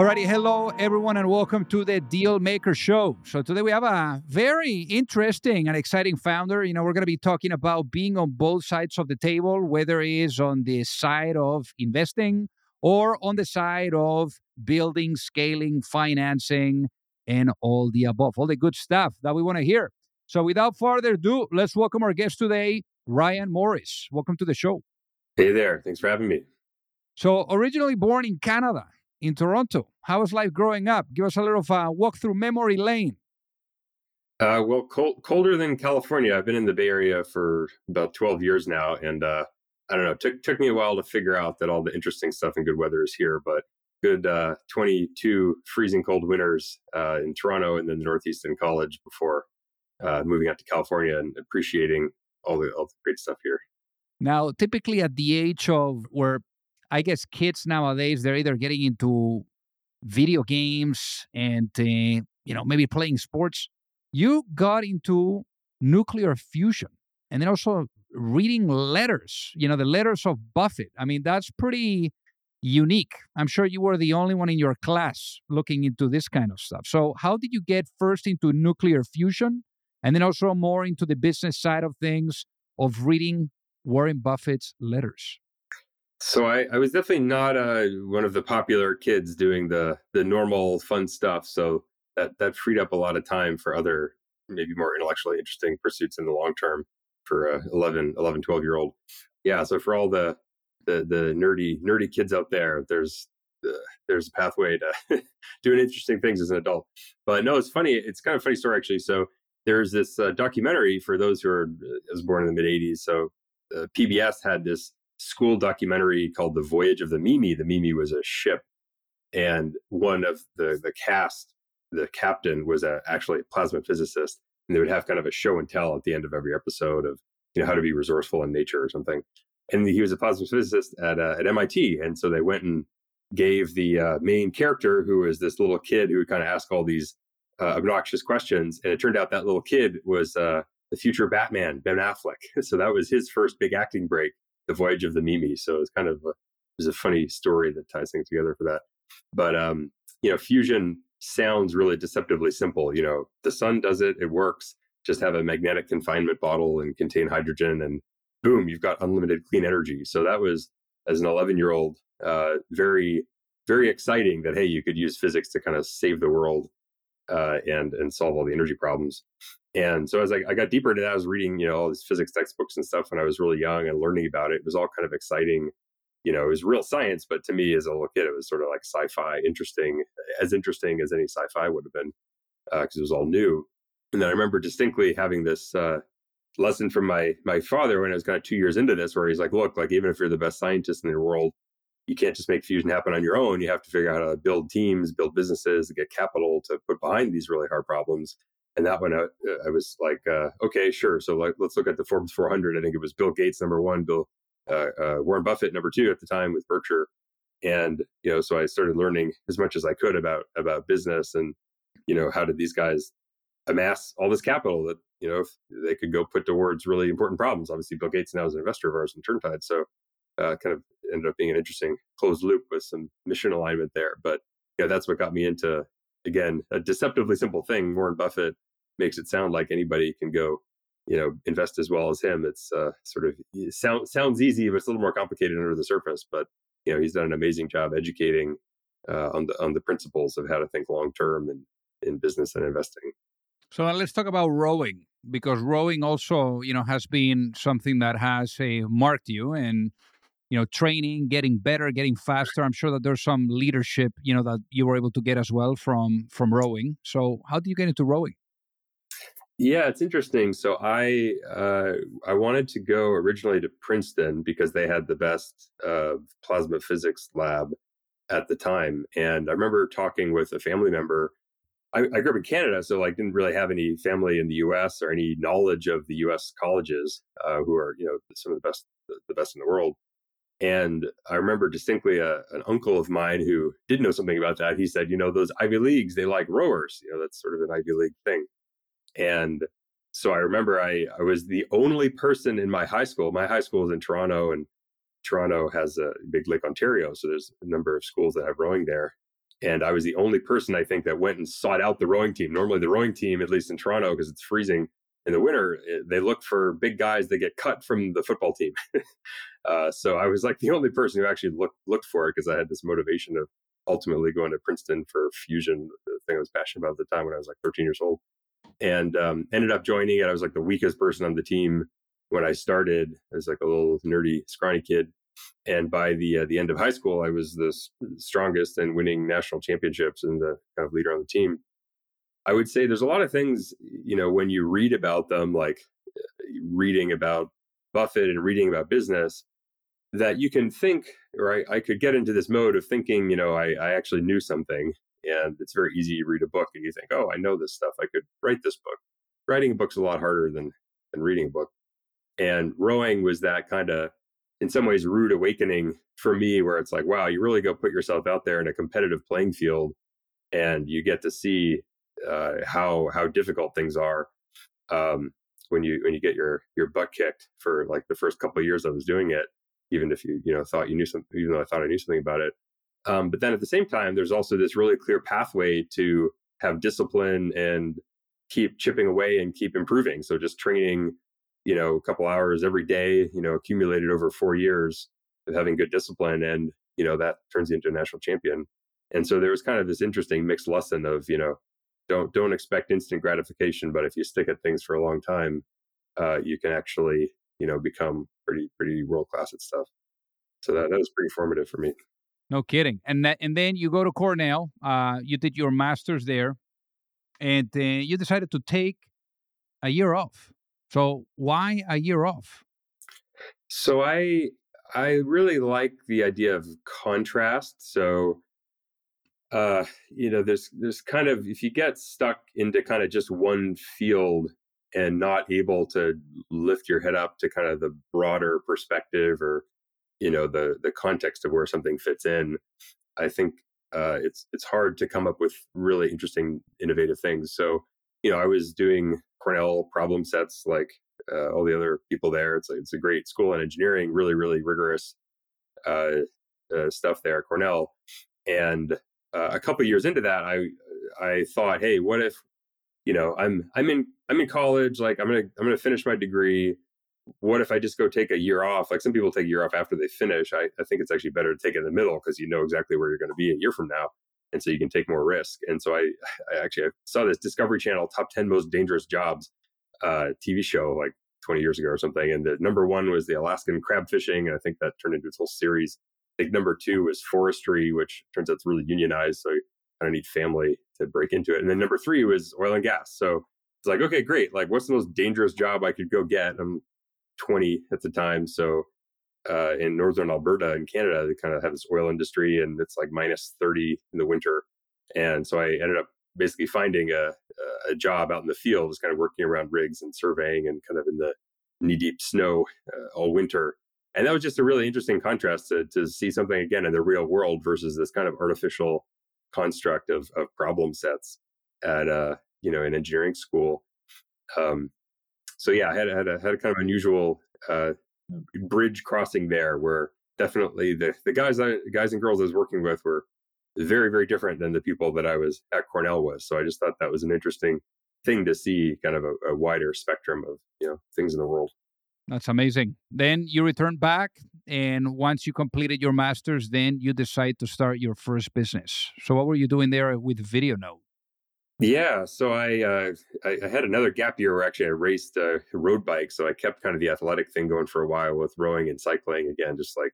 Alrighty, hello everyone, and welcome to the Deal Maker Show. So today we have a very interesting and exciting founder. You know, we're going to be talking about being on both sides of the table, whether it is on the side of investing or on the side of building, scaling, financing, and all the above, all the good stuff that we want to hear. So without further ado, let's welcome our guest today, Ryan Morris. Welcome to the show. Hey there. Thanks for having me. So originally born in Canada in Toronto. How was life growing up? Give us a little of a walk through memory lane. Uh, well, cold, colder than California. I've been in the Bay Area for about 12 years now. And uh, I don't know, it took, took me a while to figure out that all the interesting stuff and good weather is here. But good uh, 22 freezing cold winters uh, in Toronto and then the Northeast in college before uh, moving out to California and appreciating all the, all the great stuff here. Now, typically at the age of where I guess kids nowadays they're either getting into video games and uh, you know maybe playing sports. You got into nuclear fusion and then also reading letters. You know the letters of Buffett. I mean that's pretty unique. I'm sure you were the only one in your class looking into this kind of stuff. So how did you get first into nuclear fusion and then also more into the business side of things of reading Warren Buffett's letters? So I, I was definitely not uh, one of the popular kids doing the the normal fun stuff. So that that freed up a lot of time for other maybe more intellectually interesting pursuits in the long term for a 11, 11 12 year old. Yeah. So for all the the the nerdy nerdy kids out there, there's uh, there's a pathway to doing interesting things as an adult. But no, it's funny. It's kind of funny story actually. So there's this uh, documentary for those who are uh, was born in the mid '80s. So uh, PBS had this school documentary called The Voyage of the Mimi. The Mimi was a ship, and one of the the cast, the captain, was a, actually a plasma physicist, and they would have kind of a show and tell at the end of every episode of you know how to be resourceful in nature or something. And he was a plasma physicist at uh, at MIT, and so they went and gave the uh, main character, who was this little kid who would kind of ask all these uh, obnoxious questions, and it turned out that little kid was uh, the future Batman, Ben Affleck. So that was his first big acting break the voyage of the Mimi. So it's kind of a, there's a funny story that ties things together for that. But um, you know, fusion sounds really deceptively simple. You know, the sun does it; it works. Just have a magnetic confinement bottle and contain hydrogen, and boom, you've got unlimited clean energy. So that was, as an 11 year old, uh, very very exciting that hey, you could use physics to kind of save the world uh, and and solve all the energy problems. And so as I, I, got deeper into that, I was reading, you know, all these physics textbooks and stuff when I was really young and learning about it. It was all kind of exciting. You know, it was real science, but to me as a little kid, it was sort of like sci-fi, interesting, as interesting as any sci-fi would have been, because uh, it was all new. And then I remember distinctly having this uh, lesson from my my father when I was kind of two years into this, where he's like, "Look, like even if you're the best scientist in the world, you can't just make fusion happen on your own. You have to figure out how to build teams, build businesses, get capital to put behind these really hard problems." And that one, I, I was like, uh, okay, sure. So like, let's look at the Forbes 400. I think it was Bill Gates number one, Bill uh, uh, Warren Buffett number two at the time with Berkshire. And you know, so I started learning as much as I could about about business and you know how did these guys amass all this capital that you know they could go put towards really important problems. Obviously, Bill Gates now is an investor of ours in Turntide, so uh, kind of ended up being an interesting closed loop with some mission alignment there. But yeah, that's what got me into again, a deceptively simple thing. Warren Buffett makes it sound like anybody can go, you know, invest as well as him. It's uh, sort of sound, sounds easy, but it's a little more complicated under the surface. But you know, he's done an amazing job educating uh, on the on the principles of how to think long term in in business and investing. So let's talk about rowing because rowing also, you know, has been something that has uh, marked you and you know training getting better getting faster. I'm sure that there's some leadership you know that you were able to get as well from from rowing. So how did you get into rowing? Yeah it's interesting. So i uh, i wanted to go originally to princeton because they had the best uh, plasma physics lab at the time. And i remember talking with a family member. I, I grew up in Canada, so like didn't really have any family in the U.S. or any knowledge of the U.S. colleges, uh, who are you know some of the best, the best in the world And I remember distinctly a, an uncle of mine who did know something about that. He said, you know, those Ivy Leagues, they like rowers. You know, that's sort of an Ivy League thing. And so I remember I, I was the only person in my high school. My high school is in Toronto, and Toronto has a big Lake Ontario. So there's a number of schools that have rowing there. And I was the only person I think that went and sought out the rowing team. Normally, the rowing team, at least in Toronto, because it's freezing in the winter, eh, they look for big guys that get cut from the football team. uh, so I was like the only person who actually looked looked for it because I had this motivation of ultimately going to Princeton for fusion, the thing I was passionate about at the time when I was like 13 years old, and um, ended up joining it. I was like the weakest person on the team when I started as like a little nerdy, scrawny kid and by the uh, the end of high school, I was the strongest and winning national championships and the kind of leader on the team. I would say there's a lot of things, you know, when you read about them, like uh, reading about Buffett and reading about business, that you can think, or I, I could get into this mode of thinking, you know, I, I actually knew something. And it's very easy to read a book and you think, oh, I know this stuff. I could write this book. Writing a book's a lot harder than than reading a book. And rowing was that kind of in some ways rude awakening for me where it's like wow you really go put yourself out there in a competitive playing field and you get to see uh, how how difficult things are um, when you when you get your your butt kicked for like the first couple of years I was doing it even if you you know thought you knew something even though I thought I knew something about it um, but then at the same time there's also this really clear pathway to have discipline and keep chipping away and keep improving so just training you know, a couple hours every day, you know, accumulated over four years of having good discipline. And, you know, that turns you into a national champion. And so there was kind of this interesting mixed lesson of, you know, don't don't expect instant gratification, but if you stick at things for a long time, uh, you can actually, you know, become pretty pretty world class at stuff. So that, that was pretty formative for me. No kidding. And that, and then you go to Cornell. Uh, you did your master's there, and uh, you decided to take a year off. So why a year off? So I I really like the idea of contrast. So uh you know there's there's kind of if you get stuck into kind of just one field and not able to lift your head up to kind of the broader perspective or you know the the context of where something fits in i think uh, it's it's hard to come up with really interesting innovative things so you know i was doing Cornell problem sets like uh, all the other people there. It's a, it's a great school in engineering, really, really rigorous uh, uh, stuff there at Cornell. And uh, a couple years into that, I I thought, hey, what if you know I'm I'm in I'm in college, like I'm gonna I'm gonna finish my degree. What if I just go take a year off? Like some people take a year off after they finish. I, I think it's actually better to take it in the middle because you know exactly where you're going to be a year from now and so you can take more risk. And so I, I actually I saw this Discovery Channel top ten most dangerous jobs uh, TV show like 20 years ago or something, and the number one was the Alaskan crab fishing, and I think that turned into its whole series. Think number two was forestry, which turns out it's really unionized, so you kind of need family to break into it. And then number three was oil and gas. So it's like, okay, great. Like, what's the most dangerous job I could go get? I'm 20 at the time, so uh, in northern Alberta in Canada, they kind of have this oil industry, and it's like minus 30 in the winter. And so I ended up basically finding a, a job out in the field, just kind of working around rigs and surveying, and kind of in the knee deep snow uh, all winter. And that was just a really interesting contrast to, to see something again in the real world versus this kind of artificial construct of, of problem sets at uh, you know an engineering school. Um, so yeah, I had had a, had a kind of unusual uh, bridge crossing there where definitely the, the guys guys and girls I was working with were very very different than the people that I was at Cornell with. So I just thought that was an interesting thing to see, kind of a, a wider spectrum of you know things in the world. That's amazing. Then you return back, and once you completed your master's, then you decide to start your first business. So what were you doing there with VideoNote? Yeah, so I, uh, I, I had another gap year where actually I raced uh, road bike, so I kept kind of the athletic thing going for a while with rowing and cycling. Again, just like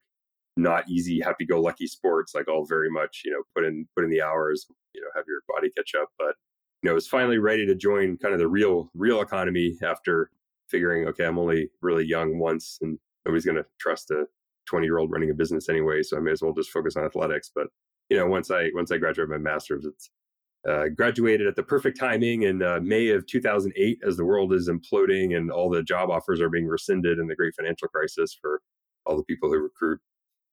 not easy, happy-go-lucky sports, like all very much you know put in put in the hours, you know, have your body catch up. But you know, I was finally ready to join kind of the real real economy after figuring, okay, I'm only really young once, and nobody's going to trust a 20 year old running a business anyway, so I may as well just focus on athletics. But you know, once I once I graduated my master's, it's uh, graduated at the perfect timing in uh, May of 2008 as the world is imploding and all the job offers are being rescinded in the great financial crisis for all the people who recruit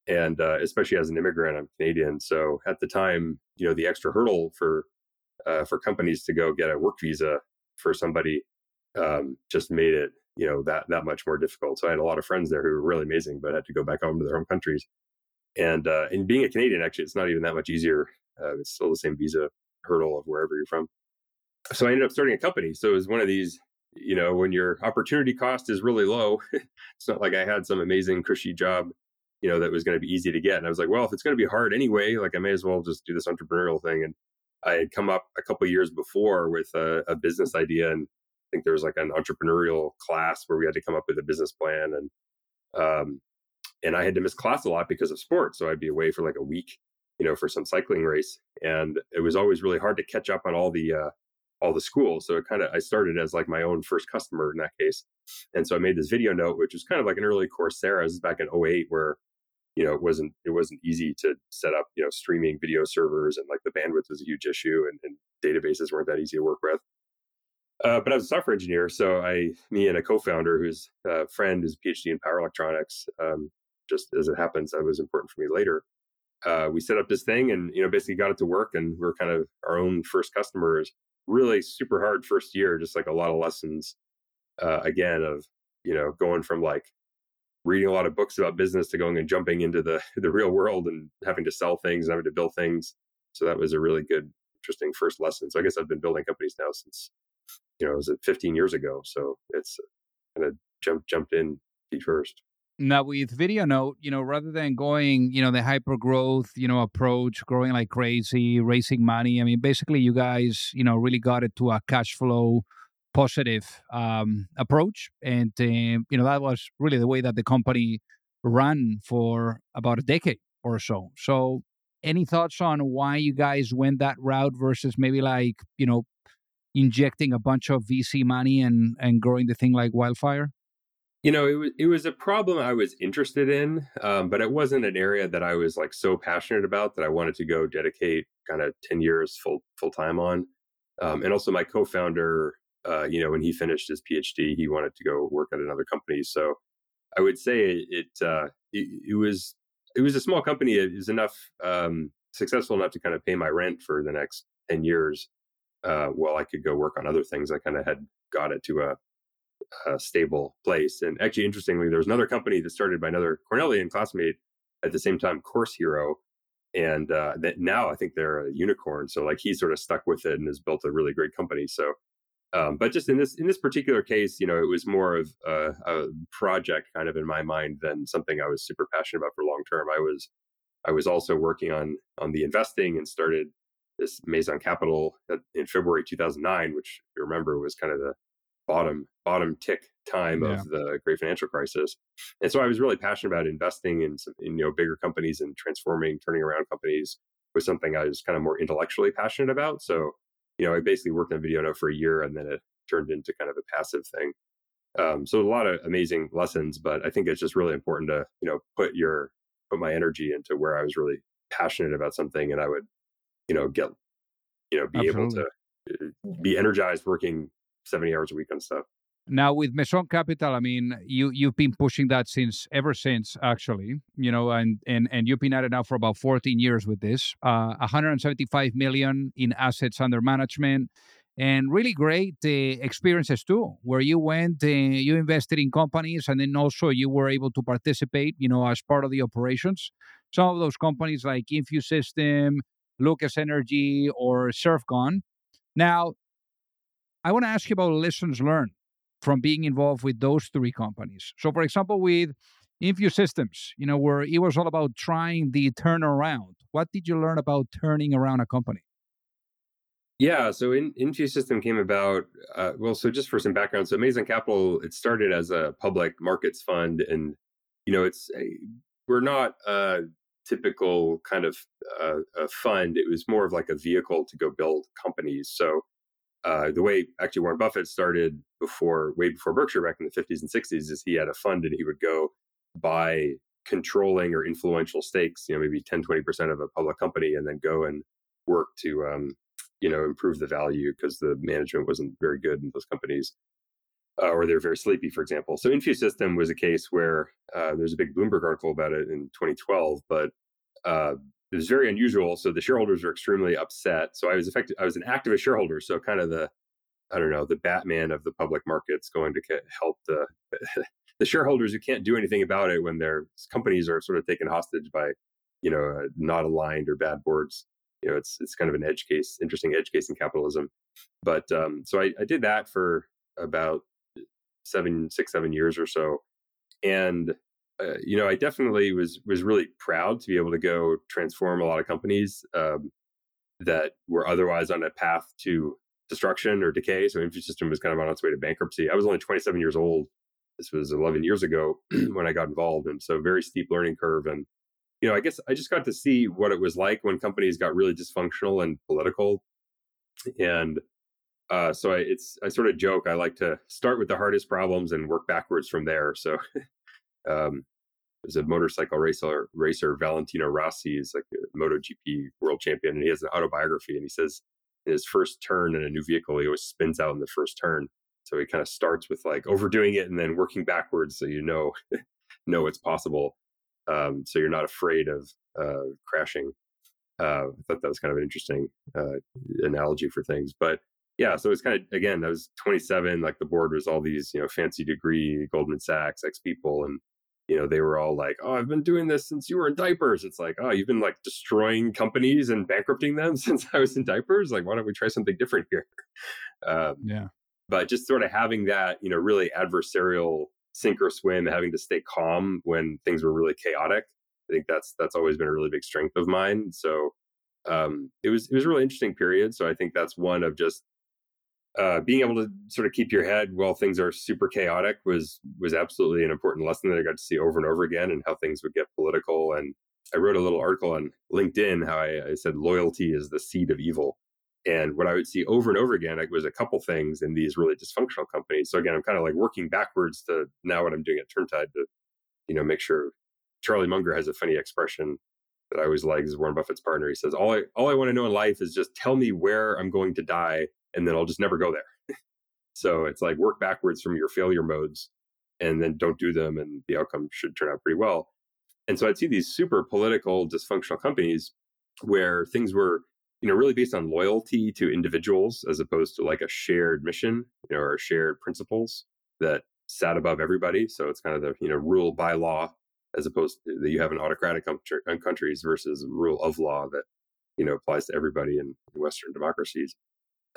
and uh, especially as an immigrant, I'm Canadian. So at the time, you know, the extra hurdle for uh, for companies to go get a work visa for somebody um, just made it you know that that much more difficult. So I had a lot of friends there who were really amazing, but had to go back home to their home countries. And uh, and being a Canadian, actually, it's not even that much easier. Uh, it's still the same visa hurdle of wherever you're from. So I ended up starting a company. So it was one of these, you know, when your opportunity cost is really low. it's not like I had some amazing cushy job, you know, that was going to be easy to get. And I was like, well, if it's going to be hard anyway, like I may as well just do this entrepreneurial thing. And I had come up a couple years before with a, a business idea and think there was like an entrepreneurial class where we had to come up with a business plan and um, and I had to miss class a lot because of sports. So I'd be away for like a week, you know, for some cycling race, and it was always really hard to catch up on all the uh, all the schools. So it kind of I started as like my own first customer in that case, and so I made this video note, which was kind of like an early Coursera. This is back in 08 where you know it wasn't it wasn't easy to set up you know streaming video servers and like the bandwidth was a huge issue and, and databases weren't that easy to work with uh, but I was a software engineer, so I, me and a co-founder who's a friend, who's a PhD in power electronics, um, just as it happens, that was important for me later. Uh, we set up this thing, and you know, basically got it to work, and we are kind of our own first customers. Really super hard first year, just like a lot of lessons. Uh, again, of you know, going from like reading a lot of books about business to going and jumping into the the real world and having to sell things, and having to build things. So that was a really good, interesting first lesson. So I guess I've been building companies now since you know, it was 15 years ago. So it's kind of jumped jumped in feet first. Now with Video Note, you know, rather than going, you know, the hyper growth, you know, approach, growing like crazy, raising money. I mean, basically, you guys, you know, really got it to a cash flow positive um, approach, and uh, you know that was really the way that the company ran for about a decade or so. So, any thoughts on why you guys went that route versus maybe like you know injecting a bunch of VC money and and growing the thing like wildfire? You know, it was it was a problem I was interested in, um, but it wasn't an area that I was like so passionate about that I wanted to go dedicate kind of ten years full full time on. Um, and also, my co-founder, uh, you know, when he finished his PhD, he wanted to go work at another company. So I would say it uh, it, it was it was a small company. It was enough um, successful enough to kind of pay my rent for the next ten years uh, while I could go work on other things, I kind of had got it to a, a, stable place. And actually, interestingly, there was another company that started by another Cornellian classmate at the same time, Course Hero. And uh, that now I think they're a unicorn. So like he sort of stuck with it and has built a really great company. So, um, but just in this in this particular case, you know, it was more of a, a project kind of in my mind than something I was super passionate about for long term. I was I was also working on on the investing and started this Maison Capital in February 2009, which you remember was kind of the bottom bottom tick time yeah. of the great financial crisis. And so I was really passionate about investing in, some, in you know bigger companies and transforming, turning around companies was something I was kind of more intellectually passionate about. So you know I basically worked on Video Note for a year, and then it turned into kind of a passive thing. Um, so a lot of amazing lessons, but I think it's just really important to you know put your put my energy into where I was really passionate about something, and I would you know get you know be Absolutely. able to uh, be energized working 70 hours a week on stuff now with Maison Capital, I mean, you you've been pushing that since ever since actually, you know, and and and you've been at it now for about 14 years with this. Uh, 175 million in assets under management, and really great uh, experiences too, where you went, uh, you invested in companies, and then also you were able to participate, you know, as part of the operations. Some of those companies like InfuSystem, Lucas Energy, or SevCon. Now, I want to ask you about lessons learned from being involved with those three companies. So, for example, with InfuSystems, you know, where it was all about trying the turnaround. What did you learn about turning around a company? Yeah, so in, InfuSystem came about. Uh, well, so just for some background, so Amazing Capital it started as a public markets fund, and you know, it's we're not uh, typical kind of uh, fund. It was more of like a vehicle to go build companies. So uh, the way actually Warren Buffett started before, way before Berkshire back in the 50s and 60s, is he had a fund and he would go buy controlling or influential stakes, you know, maybe 10, 20% of a public company and then go and work to, um, you know, improve the value because the management wasn't very good in those companies. Uh, or they're very sleepy, for example. So InfuSystem was a case where uh, there's a big Bloomberg article about it in 2012, but uh, it was very unusual. So the shareholders were extremely upset. So I was affected. I was an activist shareholder. So kind of the, I don't know, the Batman of the public markets going to help the the shareholders who can't do anything about it when their companies are sort of taken hostage by, you know, uh, not aligned or bad boards. You know, it's it's kind of an edge case, interesting edge case in capitalism. But um, so I, I did that for about seven, six, seven years or so, and uh, you know, I definitely was was really proud to be able to go transform a lot of companies um, that were otherwise on a path to destruction or decay. So InfuSystem was kind of on its way to bankruptcy. I was only 27 years old. This was 11 years ago when I got involved, and so very steep learning curve. And you know, I guess I just got to see what it was like when companies got really dysfunctional and political. And uh, so I, it's I sort of joke I like to start with the hardest problems and work backwards from there. So um, there's a motorcycle racer, racer Valentino Rossi is like a MotoGP world champion, and he has an autobiography, and he says in his first turn in a new vehicle, he always spins out in the first turn. So he kind of starts with like overdoing it and then working backwards, so you know know it's possible. Um, so you're not afraid of uh, crashing. Uh, I thought that was kind of an interesting uh, analogy for things, but yeah, so it's kind of again, I was 27. Like the board was all these you know fancy degree Goldman Sachs ex people, and you know, they were all like, "Oh, I've been doing this since you were in diapers." It's like, "Oh, you've been like destroying companies and bankrupting them since I was in diapers. Like, why don't we try something different here?" Um, yeah. But just sort of having that, you know, really adversarial sink or swim, having to stay calm when things were really chaotic. I think that's that's always been a really big strength of mine. So um, it was it was a really interesting period. So I think that's one of just uh, being able to sort of keep your head while things are super chaotic was was absolutely an important lesson that I got to see over and over again, and how things would get political. And I wrote a little article on LinkedIn how I, I said loyalty is the seed of evil, and what I would see over and over again was a couple things in these really dysfunctional companies. So again, I'm kind of like working backwards to now what I'm doing at Turntide to, you know, make sure. Charlie Munger has a funny expression that I always like as Warren Buffett's partner. He says, "All I all I want to know in life is just tell me where I'm going to die, and then I'll just never go there. so it's like work backwards from your failure modes and then don't do them and the outcome should turn out pretty well. And so I'd see these super political dysfunctional companies where things were, you know, really based on loyalty to individuals as opposed to like a shared mission, you know, or shared principles that sat above everybody. So it's kind of the, you know, rule by law as opposed to that you have an autocratic uh, countries versus rule of law that, you know, applies to everybody in Western democracies.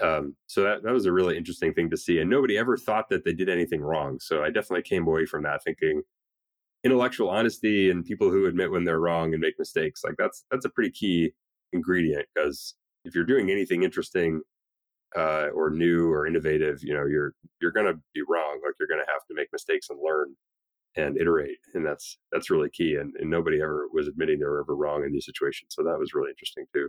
Um, so that, that was a really interesting thing to see. And nobody ever thought that they did anything wrong. So I definitely came away from that thinking intellectual honesty and people who admit when they're wrong and make mistakes, like that's that's a pretty key ingredient because if you're doing anything interesting uh, or new or innovative, you know, you're you're gonna be wrong. Like you're gonna have to make mistakes and learn and iterate. And that's that's really key. And, and nobody ever was admitting they were ever wrong in these situations. So that was really interesting too.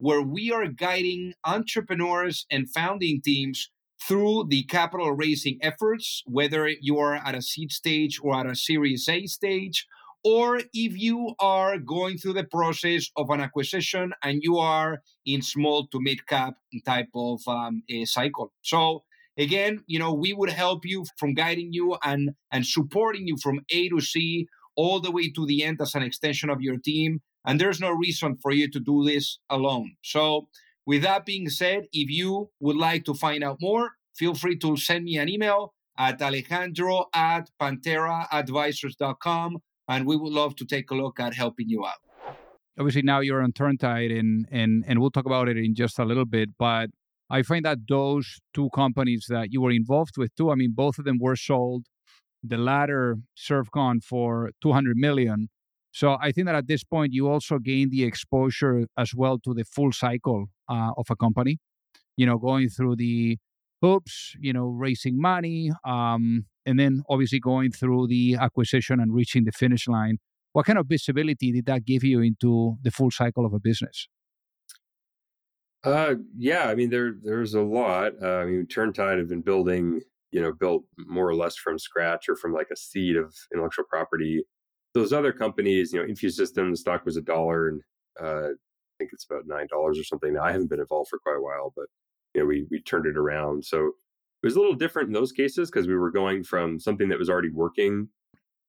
where we are guiding entrepreneurs and founding teams through the capital raising efforts, whether you are at a seed stage or at a Series A stage, or if you are going through the process of an acquisition and you are in small to mid cap type of um, cycle. So again, you know, we would help you from guiding you and and supporting you from A to C all the way to the end as an extension of your team and there's no reason for you to do this alone. So, with that being said, if you would like to find out more, feel free to send me an email. at alejandro at pantheraadvisors.com, And we would love to take a look at helping you out. Obviously, now you're on Turntide, and, and, and we'll talk about it in just a little bit. But I find that those two companies that you were involved with too, I mean, both of them were sold. The latter, SevCon, for 200 million. So I think that at this point, you also gain the exposure as well to the full cycle uh, of a company. You know, going through the hoops, you know, raising money, um, and then obviously going through the acquisition and reaching the finish line. What kind of visibility did that give you into the full cycle of a business? Uh, yeah, I mean there there's a lot. Uh, I mean, Turntide have been building, you know, built more or less from scratch or from like a seed of intellectual property. Those other companies, you know, InfuSystem, the stock was a dollar, and uh, I think it's about nine dollars or something. Now, I haven't been involved for quite a while, but you know, we we turned it around. So it was a little different in those cases because we were going from something that was already working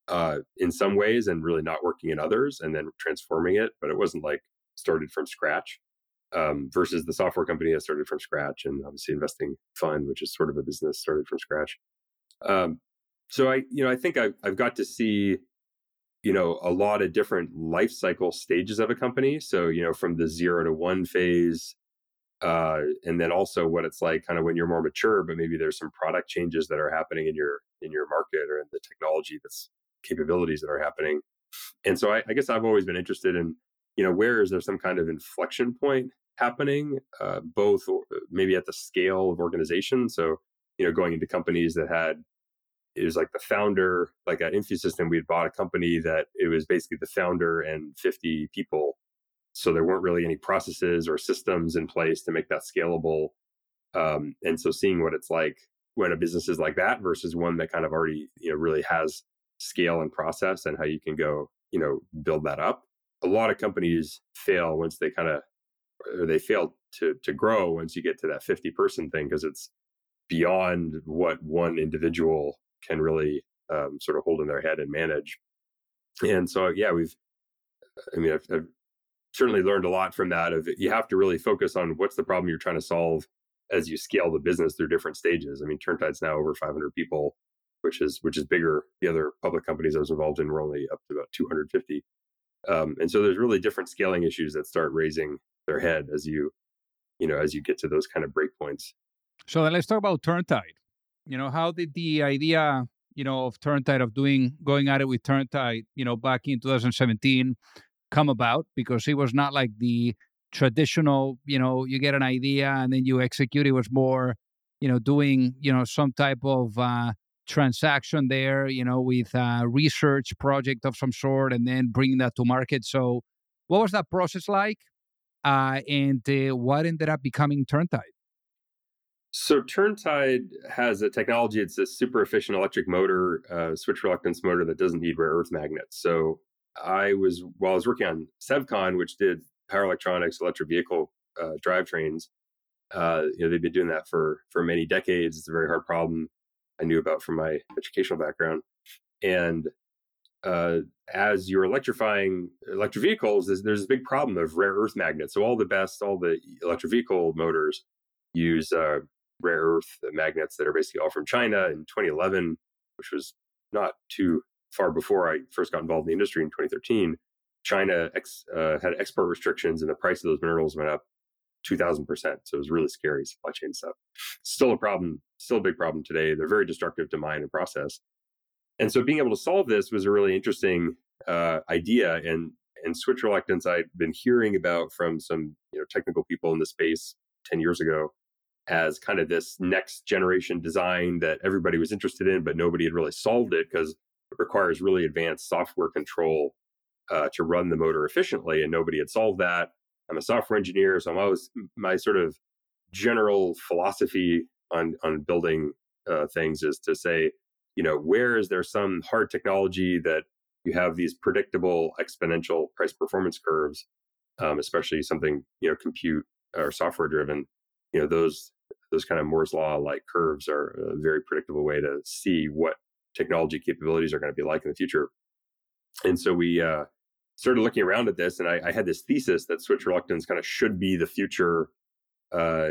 uh, in some ways and really not working in others, and then transforming it. But it wasn't like started from scratch um, versus the software company that started from scratch and obviously investing fund, which is sort of a business started from scratch. Um, so I, you know, I think I've, I've got to see, you know, a lot of different life cycle stages of a company. So, you know, from the zero to one phase, uh, and then also what it's like kind of when you're more mature, but maybe there's some product changes that are happening in your in your market or in the technology that's capabilities that are happening. And so I, I guess I've always been interested in, you know, where is there some kind of inflection point happening, uh, both maybe at the scale of organization. So, you know, going into companies that had it was like the founder, like at InfuSystem, we had bought a company that it was basically the founder and 50 people. So there weren't really any processes or systems in place to make that scalable. Um, and so seeing what it's like when a business is like that versus one that kind of already, you know, really has scale and process and how you can go, you know, build that up. A lot of companies fail once they kind of or they fail to to grow once you get to that 50 person thing because it's beyond what one individual can really um, sort of hold in their head and manage. And so yeah we've i mean I've, I've certainly learned a lot from that of you have to really focus on what's the problem you're trying to solve as you scale the business through different stages. I mean turntide's now over 500 people which is which is bigger. The other public companies i was involved in were only up to about 250 um, and so there's really different scaling issues that start raising their head as you you know as you get to those kind of breakpoints. So then let's talk about turntide you know how did the idea you know of turntide of doing going at it with turntide you know back in 2017 come about? Because it was not like the traditional you know you get an idea and then you execute. It was more you know doing you know some type of uh transaction there you know with a research project of some sort and then bringing that to market. So what was that process like uh, and uh, what ended up becoming Turntide? So Turntide has a technology. It's a super efficient electric motor, uh, switch reluctance motor that doesn't need rare earth magnets. So I was while I was working on SevCon, which did power electronics, electric vehicle uh, drivetrains. Uh, you know, they've been doing that for for many decades. It's a very hard problem. I knew about from my educational background, and uh, as you're electrifying electric vehicles, there's, there's, a big problem of rare earth magnets. So all the best, all the electric vehicle motors use uh, rare earth magnets that are basically all from China. In 2011, which was not too far before I first got involved in the industry in 2013, China ex, uh, had export restrictions, and the price of those minerals went up 2,000 percent. So it was really scary supply chain stuff. Still a problem, still a big problem today. They're very destructive to mine and process. And so being able to solve this was a really interesting uh, idea. And and switch reluctance I'd been hearing about from some you know technical people in the space 10 years ago as kind of this next generation design that everybody was interested in, but nobody had really solved it because it requires really advanced software control uh, to run the motor efficiently, and nobody had solved that. I'm a software engineer, so I'm always my sort of general philosophy on on building uh, things is to say you know, where is there some hard technology that you have these predictable exponential price performance curves, um, especially something you know compute or software driven. You know, those those kind of Moore's law like curves are a very predictable way to see what technology capabilities are going to be like in the future. And so we uh, started looking around at this, and I, I, had this thesis that switch reluctance kind of should be the future uh,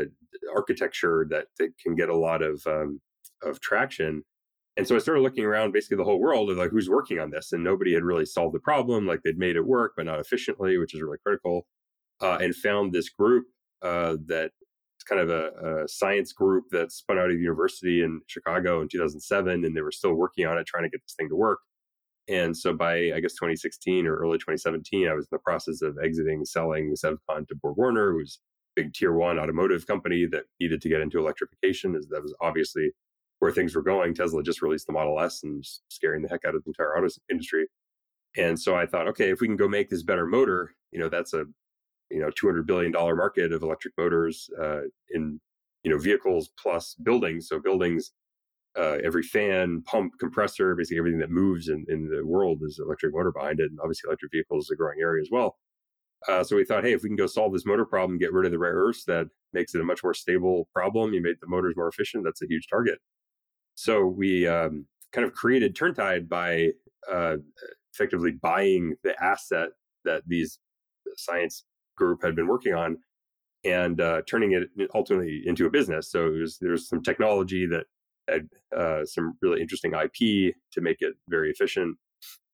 architecture that, that can get a lot of um, of traction And so I started looking around basically the whole world of like who's working on this, and nobody had really solved the problem. Like they'd made it work, but not efficiently, which is really critical. Uh, and found this group uh, that it's kind of a, a, science group that spun out of the university in Chicago in 2007, and they were still working on it, trying to get this thing to work. And so by I guess 2016 or early 2017, I was in the process of exiting, selling Sevcon to Borg Warner, who's a big tier one automotive company that needed to get into electrification. As that was obviously where things were going. Tesla just released the Model S and scaring the heck out of the entire auto industry. And so I thought, okay, if we can go make this better motor, you know, that's a you know 200 billion dollar market of electric motors uh, in you know vehicles plus buildings. So buildings, uh, every fan, pump, compressor, basically everything that moves in, in the world is electric motor behind it. And obviously, electric vehicles is a growing area as well. Uh, so we thought, hey, if we can go solve this motor problem, get rid of the rare earths, that makes it a much more stable problem. You make the motors more efficient. That's a huge target. So we um, kind of created Turntide by uh, effectively buying the asset that these science group had been working on and uh, turning it ultimately into a business. So was, there's some technology that had uh, some really interesting IP to make it very efficient.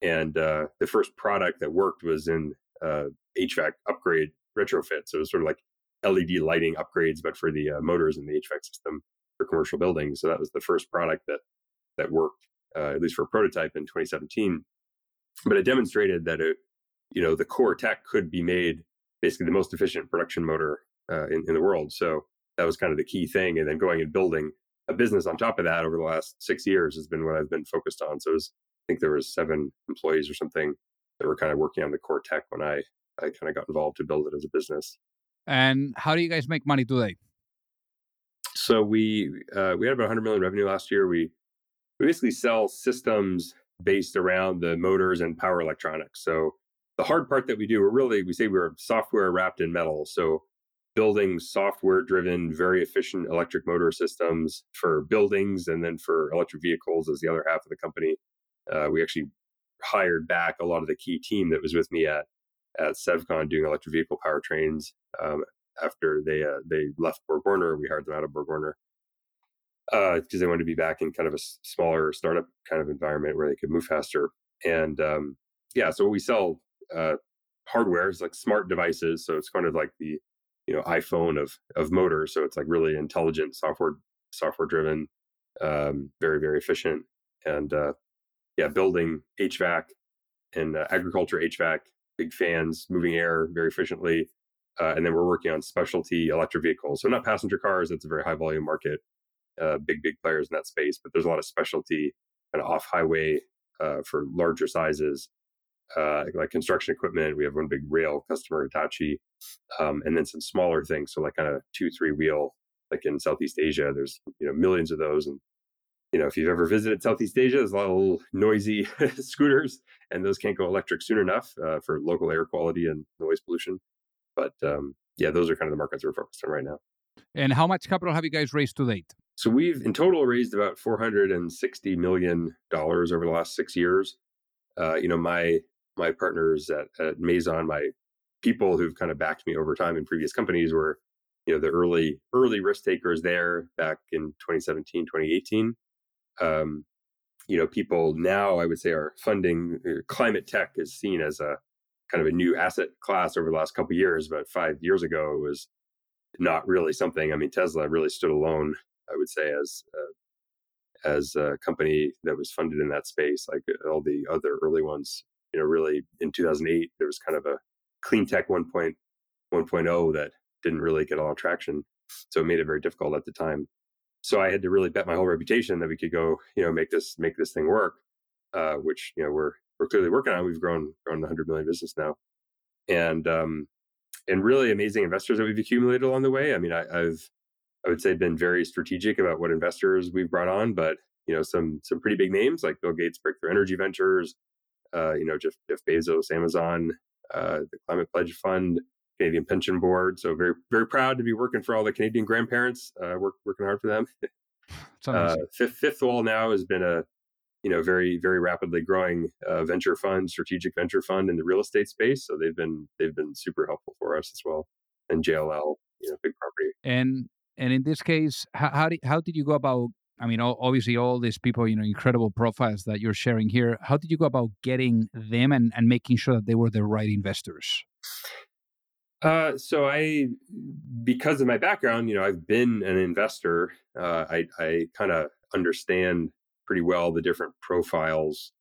And uh, the first product that worked was in HVAC uh, upgrade retrofit. So it was sort of like LED lighting upgrades, but for the uh, motors in the HVAC system for commercial buildings. So that was the first product that that worked, uh, at least for a prototype in 2017. But it demonstrated that it, you know, the core tech could be made basically the most efficient production motor uh, in, in the world. So that was kind of the key thing. And then going and building a business on top of that over the last six years has been what I've been focused on. So was, I think there was seven employees or something that were kind of working on the core tech when I I kind of got involved to build it as a business. And how do you guys make money today? So we uh, we had about 100 million revenue last year. We we basically sell systems based around the motors and power electronics. So the hard part that we do, we're really we say we're software wrapped in metal. So building software driven, very efficient electric motor systems for buildings and then for electric vehicles as the other half of the company. Uh, we actually hired back a lot of the key team that was with me at at Sevcon doing electric vehicle powertrains um, after they uh, they left Borg Warner. We hired them out of Borg Warner because uh, they wanted to be back in kind of a smaller startup kind of environment where they could move faster. And um, yeah, so we sell uh, hardware is like smart devices. So it's kind of like the you know iPhone of of motors. So it's like really intelligent software software driven, um, very very efficient, and uh, yeah, building HVAC and uh, agriculture HVAC, big fans, moving air very efficiently. Uh, and then we're working on specialty electric vehicles. So not passenger cars, that's a very high volume market, uh, big, big players in that space, but there's a lot of specialty of off highway uh, for larger sizes, uh, like construction equipment. We have one big rail customer, Hitachi, um, and then some smaller things. So like kind of two, three wheel, like in Southeast Asia, there's, you know, millions of those. And, you know, if you've ever visited Southeast Asia, there's a lot of little noisy scooters and those can't go electric soon enough uh, for local air quality and noise pollution. But um, yeah, those are kind of the markets we're focused on right now. And how much capital have you guys raised to date? So we've in total raised about 460 million dollars over the last six years. Uh, you know, my my partners at, at Maison, my people who've kind of backed me over time in previous companies were, you know, the early early risk takers there back in 2017, 2018. Um, you know, people now I would say are funding uh, climate tech is seen as a kind of a new asset class over the last couple years. But five years ago, it was not really something. I mean, Tesla really stood alone. I would say as uh, as a company that was funded in that space, like uh, all the other early ones. You know, really in 2008, there was kind of a clean tech 1.1.0 that didn't really get a lot of traction, so it made it very difficult at the time. So I had to really bet my whole reputation that we could go, you know, make this make this thing work. Uh, which you know we're we're clearly working on. We've grown grown the hundred million business now, and um, and really amazing investors that we've accumulated along the way. I mean, I, I've I would say been very strategic about what investors we've brought on, but you know some some pretty big names like Bill Gates, Breakthrough Energy Ventures, uh, you know Jeff, Jeff Bezos, Amazon, uh, the Climate Pledge Fund, Canadian Pension Board. So very very proud to be working for all the Canadian grandparents. Uh, work, working hard for them. uh, fifth, fifth Wall now has been a you know very very rapidly growing uh, venture fund strategic venture fund in the real estate space so they've been they've been super helpful for us as well and jll you know big property and and in this case how how did, how did you go about I mean, obviously, all these people, you know, incredible profiles that you're sharing here. How did you go about getting them and, and making sure that they were the right investors? Uh, so I, because of my background, you know, I've been an investor. Uh, I I kind of understand pretty well the different profiles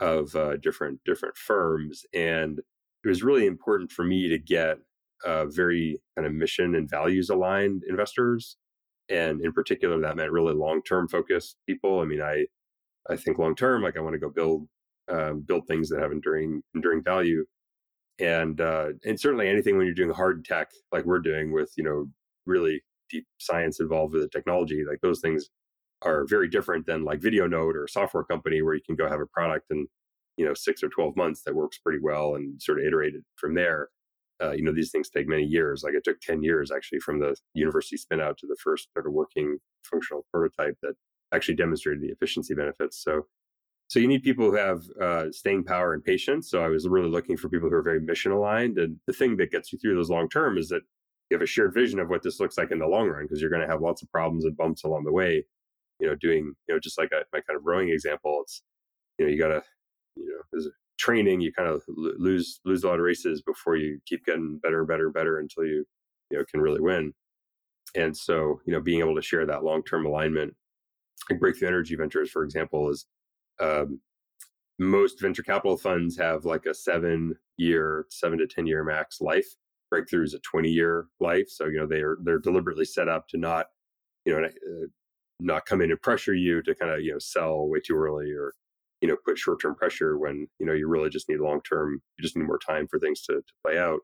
of uh, different different firms, and it was really important for me to get uh, very kind of mission and values aligned investors, and in particular, that meant really long term focused people. I mean, I I think long term, like I want to go build um, build things that have enduring enduring value and uh, and certainly anything when you're doing hard tech like we're doing with you know really deep science involved with the technology like those things are very different than like Video Note or software company where you can go have a product in you know six or 12 months that works pretty well and sort of iterated from there uh, you know these things take many years like it took 10 years actually from the university spin out to the first sort of working functional prototype that actually demonstrated the efficiency benefits so so you need people who have uh, staying power and patience. So I was really looking for people who are very mission aligned. And the thing that gets you through those long term is that you have a shared vision of what this looks like in the long run, because you're going to have lots of problems and bumps along the way. You know, doing you know just like a, my kind of rowing example, it's you know you got to you know there's training you kind of lose lose a lot of races before you keep getting better and better and better until you you know can really win. And so you know being able to share that long term alignment, like Breakthrough Energy Ventures, for example, is um, most venture capital funds have like a seven year, seven to 10 year max life. Breakthrough is a 20 year life. So, you know, they're, they're deliberately set up to not, you know, uh, not come in and pressure you to kind of, you know, sell way too early or, you know, put short term pressure when, you know, you really just need long term, you just need more time for things to, to play out.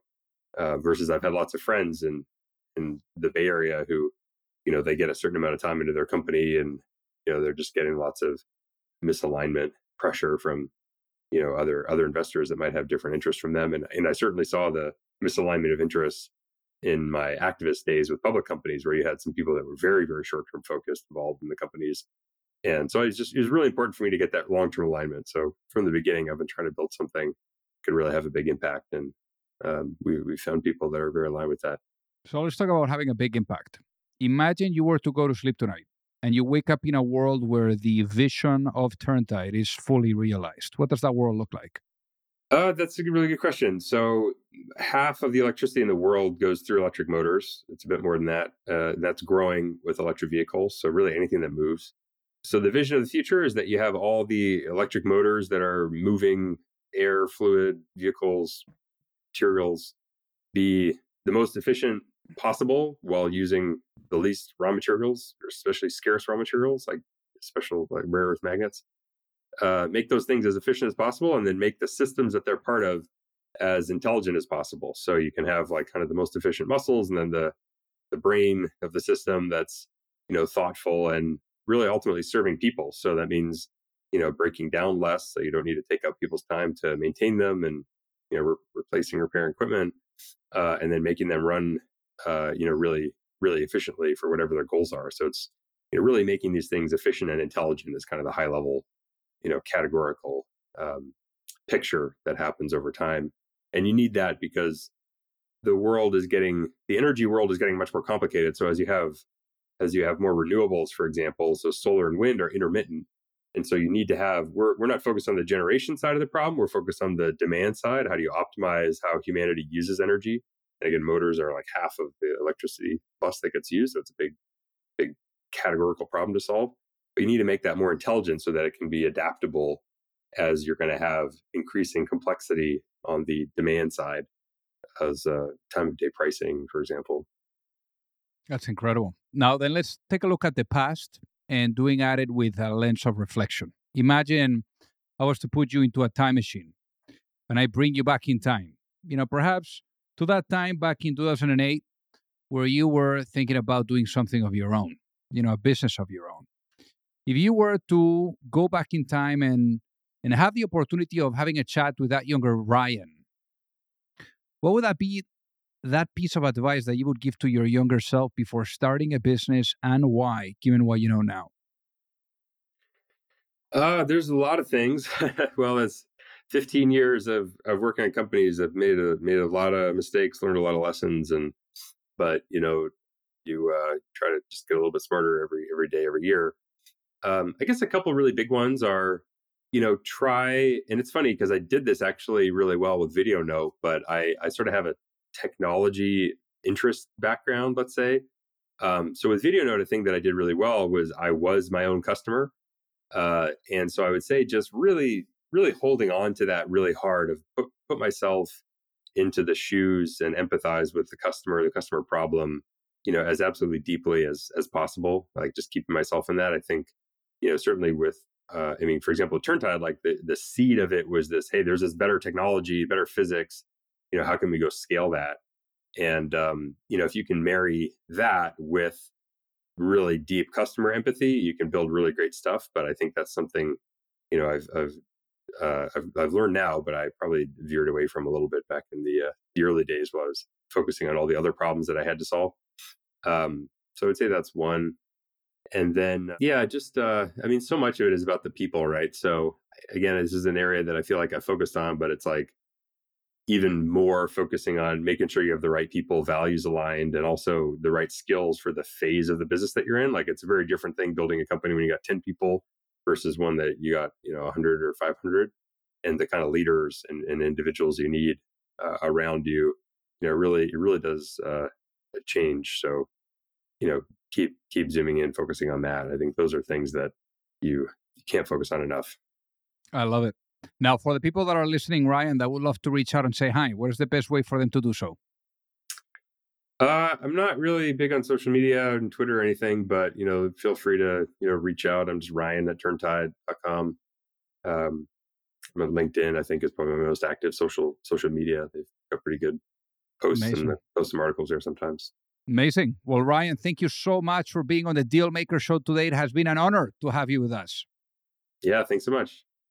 Uh, versus I've had lots of friends in, in the Bay Area who, you know, they get a certain amount of time into their company and, you know, they're just getting lots of misalignment pressure from you know other other investors that might have different interests from them and and I certainly saw the misalignment of interests in my activist days with public companies where you had some people that were very very short term focused involved in the companies and so it's just it was really important for me to get that long term alignment so from the beginning I've been trying to build something that could really have a big impact and um, we we found people that are very aligned with that so let's talk about having a big impact imagine you were to go to sleep tonight and you wake up in a world where the vision of Turntide is fully realized, what does that world look like? Uh, that's a really good question. So, half of the electricity in the world goes through electric motors. It's a bit more than that. Uh, that's growing with electric vehicles. So, really anything that moves. So, the vision of the future is that you have all the electric motors that are moving air, fluid, vehicles, materials be the most efficient possible while using the least raw materials, especially scarce raw materials like special like rare earth magnets. Uh, make those things as efficient as possible, and then make the systems that they're part of as intelligent as possible. So you can have like kind of the most efficient muscles, and then the the brain of the system that's you know thoughtful and really ultimately serving people. So that means you know breaking down less, so you don't need to take up people's time to maintain them, and you know re- replacing repairing equipment, uh, and then making them run uh, you know, really, really efficiently for whatever their goals are. So it's, you know, really making these things efficient and intelligent is kind of the high level, you know, categorical um, picture that happens over time. And you need that because the world is getting, the energy world is getting much more complicated. So as you have, as you have more renewables, for example, so solar and wind are intermittent. And so you need to have, we're, we're not focused on the generation side of the problem. We're focused on the demand side. How do you optimize how humanity uses energy? And again, motors are like half of the electricity bus that gets used. So it's a big, big categorical problem to solve. But you need to make that more intelligent so that it can be adaptable as you're going to have increasing complexity on the demand side as uh, time of day pricing, for example. That's incredible. Now, then let's take a look at the past and doing at it with a lens of reflection. Imagine I was to put you into a time machine and I bring you back in time. You know, perhaps to that time back in 2008 where you were thinking about doing something of your own, you know, a business of your own. If you were to go back in time and and have the opportunity of having a chat with that younger Ryan, what would that be that piece of advice that you would give to your younger self before starting a business and why, given what you know now? Uh, there's a lot of things. well, as 15 years of, of working on companies I've made a made a lot of mistakes, learned a lot of lessons, and but you know you uh, try to just get a little bit smarter every every day, every year. Um, I guess a couple really big ones are, you know, try, and it's funny because I did this actually really well with Video Note, but I, I sort of have a technology interest background, let's say. Um, so with Video Note, a thing that I did really well was I was my own customer. Uh, and so I would say just really, really holding on to that really hard of put, put myself into the shoes and empathize with the customer, the customer problem, you know, as absolutely deeply as as possible. Like just keeping myself in that. I think, you know, certainly with uh, I mean, for example, Turntide, like the the seed of it was this: hey, there's this better technology, better physics. You know, how can we go scale that? And um, you know, if you can marry that with really deep customer empathy, you can build really great stuff. But I think that's something, you know, I've I've uh, I've, I've, learned now, but I probably veered away from a little bit back in the uh, the early days while I was focusing on all the other problems that I had to solve. Um, so I would say that's one. And then, yeah, just, uh, I mean, so much of it is about the people, right? So again, this is an area that I feel like I focused on, but it's like even more focusing on making sure you have the right people, values aligned, and also the right skills for the phase of the business that you're in. Like it's a very different thing building a company when you got 10 people versus one that you got, you know, 100 or 500 and the kind of leaders and, and individuals you need uh, around you, you know, really, it really does uh, change. So, you know, keep keep zooming in, focusing on that. I think those are things that you, you can't focus on enough. I love it. Now, for the people that are listening, Ryan, that would love to reach out and say hi, what is the best way for them to do so? Uh, I'm not really big on social media and Twitter or anything, but you know, feel free to you know reach out. I'm just Ryan at turntide.com. Um, I'm on LinkedIn. I think is probably my most active social social media. They've got pretty good posts Amazing. and post some articles there sometimes. Amazing. Well, Ryan, thank you so much for being on the Dealmaker Show today. It has been an honor to have you with us. Yeah, thanks so much.